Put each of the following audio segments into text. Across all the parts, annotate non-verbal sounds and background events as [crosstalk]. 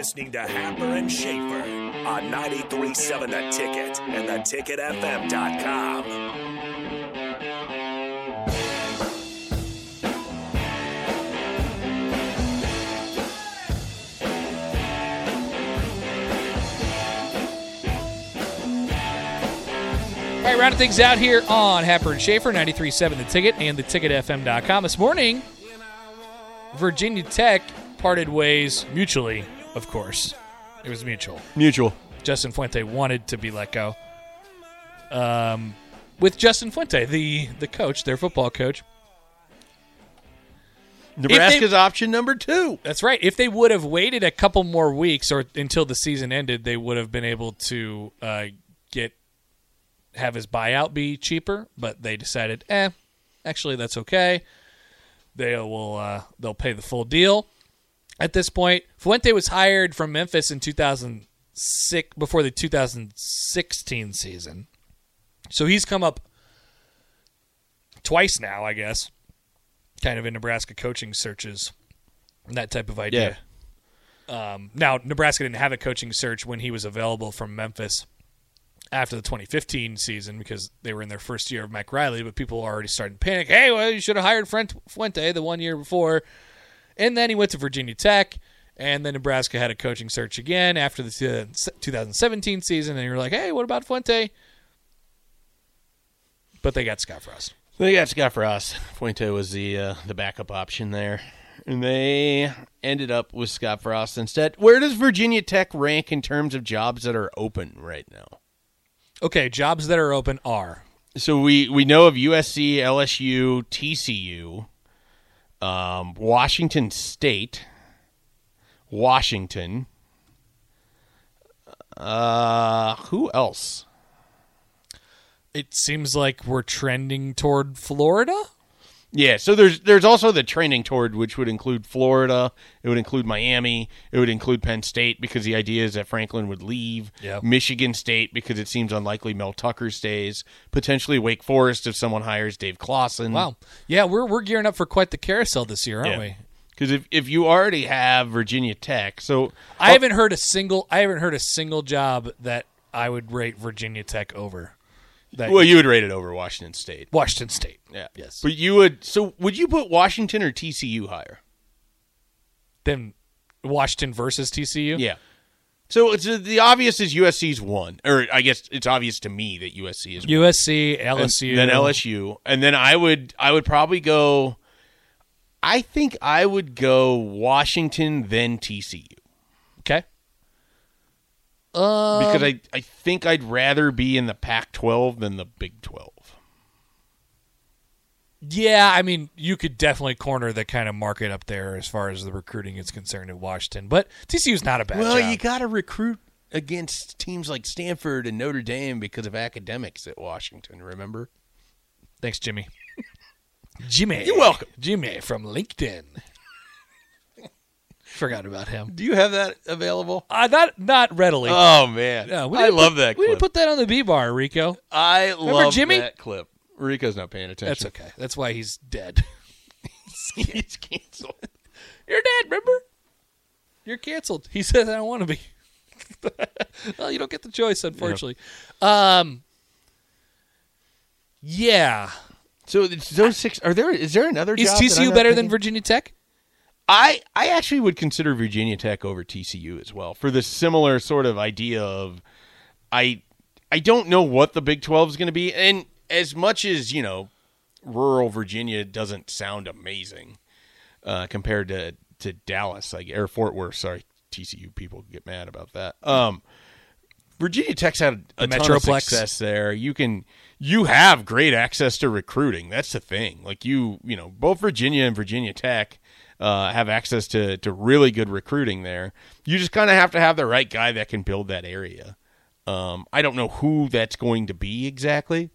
Listening to Happer and Schaefer on 93.7 The Ticket and theticketfm.com. All right, rounding things out here on Happer and Schaefer, 93.7 The Ticket and theticketfm.com. This morning, Virginia Tech parted ways mutually, of course. It was mutual. Mutual. Justin Fuente wanted to be let go. Um, with Justin Fuente, the, the coach, their football coach. Nebraska's option number two. That's right. If they would have waited a couple more weeks or until the season ended, they would have been able to uh, get have his buyout be cheaper. But they decided, eh, actually that's okay. They will uh, they'll pay the full deal. At this point, Fuente was hired from Memphis in 2006 before the 2016 season, so he's come up twice now, I guess kind of in Nebraska coaching searches and that type of idea. Um, now, Nebraska didn't have a coaching search when he was available from Memphis after the 2015 season because they were in their first year of Mike Riley, but people already starting to panic. Hey, well, you should have hired Fuente the one year before. And then he went to Virginia Tech, and then Nebraska had a coaching search again after the 2017 season, and you were like, hey, what about Fuente? But they got Scott Frost. They got Scott Frost. Fuente was the uh, the backup option there, and they ended up with Scott Frost instead. Where does Virginia Tech rank in terms of jobs that are open right now? Okay, jobs that are open are So we we know of USC, LSU, TCU, um, Washington State, Washington. Uh, who else? it seems like we're trending toward Florida. Yeah, so there's there's also the training toward which would include Florida, it would include Miami, it would include Penn State because the idea is that Franklin would leave, Yep. Michigan State because it seems unlikely Mel Tucker stays, potentially Wake Forest if someone hires Dave Clawson. Wow. Yeah, we're we're gearing up for quite the carousel this year, aren't Yeah. we? Because if, if you already have Virginia Tech, so I haven't heard a single I haven't heard a single job that I would rate Virginia Tech over. That well, you would rate it over Washington State. Washington State. Yeah. Yes. But you would so would you put Washington or TCU higher? Then Washington versus TCU. Yeah. So it's uh, the obvious is USC's one, or I guess it's obvious to me that USC is one. USC, And LSU. then LSU, and then I would I would probably go. I think I would go Washington then TCU Okay. Um, because I I think I'd rather be in the Pac-12 than the Big 12. yeah, I mean, you could definitely corner the kind of market up there as far as the recruiting is concerned in Washington, but TCU's not a bad Well, job. you got to recruit against teams like Stanford and Notre Dame because of academics at Washington. Remember? Thanks, Jimmy. [laughs] Jimmy. You're welcome. Jimmy from LinkedIn. Forgot about him. Do you have that available? Uh, not not readily. Oh man, Yeah, we I love put- that We clip. didn't put that on the B bar, Rico. I love Jimmy? that clip. Rico's not paying attention. That's okay. That's why he's dead. [laughs] He's [laughs] canceled. You're dead, remember? You're canceled. He says I don't want to be. [laughs] well, you don't get the choice, unfortunately. Um Yeah. So those six. Are there? Is there another? Is TCU better than? Virginia Tech? I I actually would consider Virginia Tech over TCU as well for the similar sort of idea of I I don't know what the Big 12 is going to be and as much as, you know, rural Virginia doesn't sound amazing uh, compared to to Dallas like or Fort Worth, sorry, TCU people get mad about that. Um Virginia Tech's had a The ton of Metroplex. success there. You can you have great access to recruiting. That's the thing. Like you, you know, both Virginia and Virginia Tech uh, have access to to really good recruiting there. You just kind of have to have the right guy that can build that area. Um, I don't know who that's going to be exactly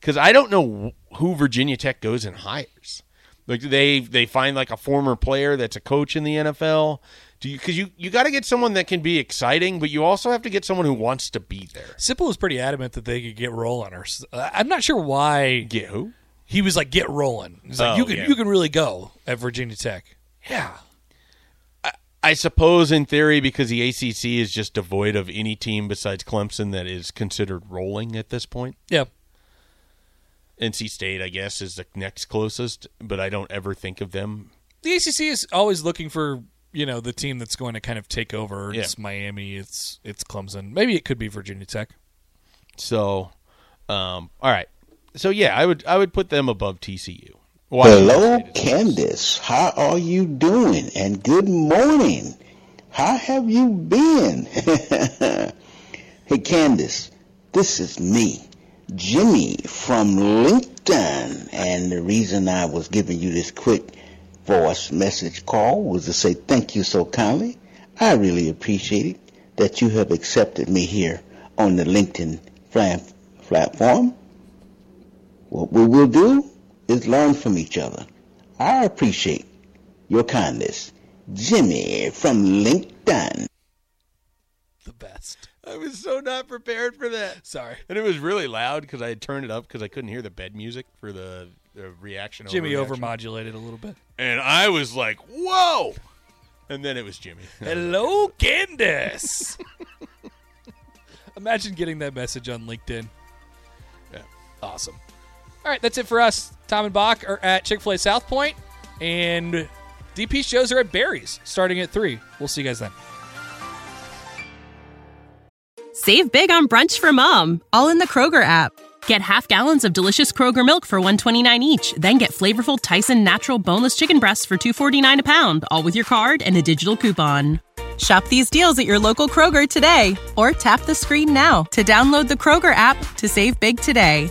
because I don't know who Virginia Tech goes and hires. Like they they find like a former player that's a coach in the NFL. Do you because you you got to get someone that can be exciting, but you also have to get someone who wants to be there. Sipple was pretty adamant that they could get rolling. Or I'm not sure why. Get who? He was like, "Get rolling." He's like, Oh, "You can yeah. you can really go at Virginia Tech." Yeah, I suppose in theory because the ACC is just devoid of any team besides Clemson that is considered rolling at this point. yeah. NC State, I guess, is the next closest, but I don't ever think of them. The ACC is always looking for you know the team that's going to kind of take over. Yeah. It's Miami. It's it's Clemson. Maybe it could be Virginia Tech. So, um, all right. So yeah, I would I would put them above TCU. Washington Hello, Candace. How are you doing? And good morning. How have you been? [laughs] hey, Candace, this is me, Jimmy from LinkedIn. And the reason I was giving you this quick voice message call was to say thank you so kindly. I really appreciate it that you have accepted me here on the LinkedIn platform. What we will do is learn from each other. I appreciate your kindness. Jimmy from LinkedIn. The best. I was so not prepared for that. Sorry, And it was really loud because I had turned it up because I couldn't hear the bed music for the, the reaction. Jimmy overmodulated a little bit. and I was like, "Whoa!" And then it was Jimmy. [laughs] Hello, Candace. [laughs] Imagine getting that message on LinkedIn. Yeah. Awesome. All right, that's it for us. Tom and Bach are at Chick fil A South Point, and DP shows are at Barry's starting at 3. We'll see you guys then. Save big on brunch for mom, all in the Kroger app. Get half gallons of delicious Kroger milk for 129 each, then get flavorful Tyson natural boneless chicken breasts for 249 a pound, all with your card and a digital coupon. Shop these deals at your local Kroger today or tap the screen now to download the Kroger app to save big today.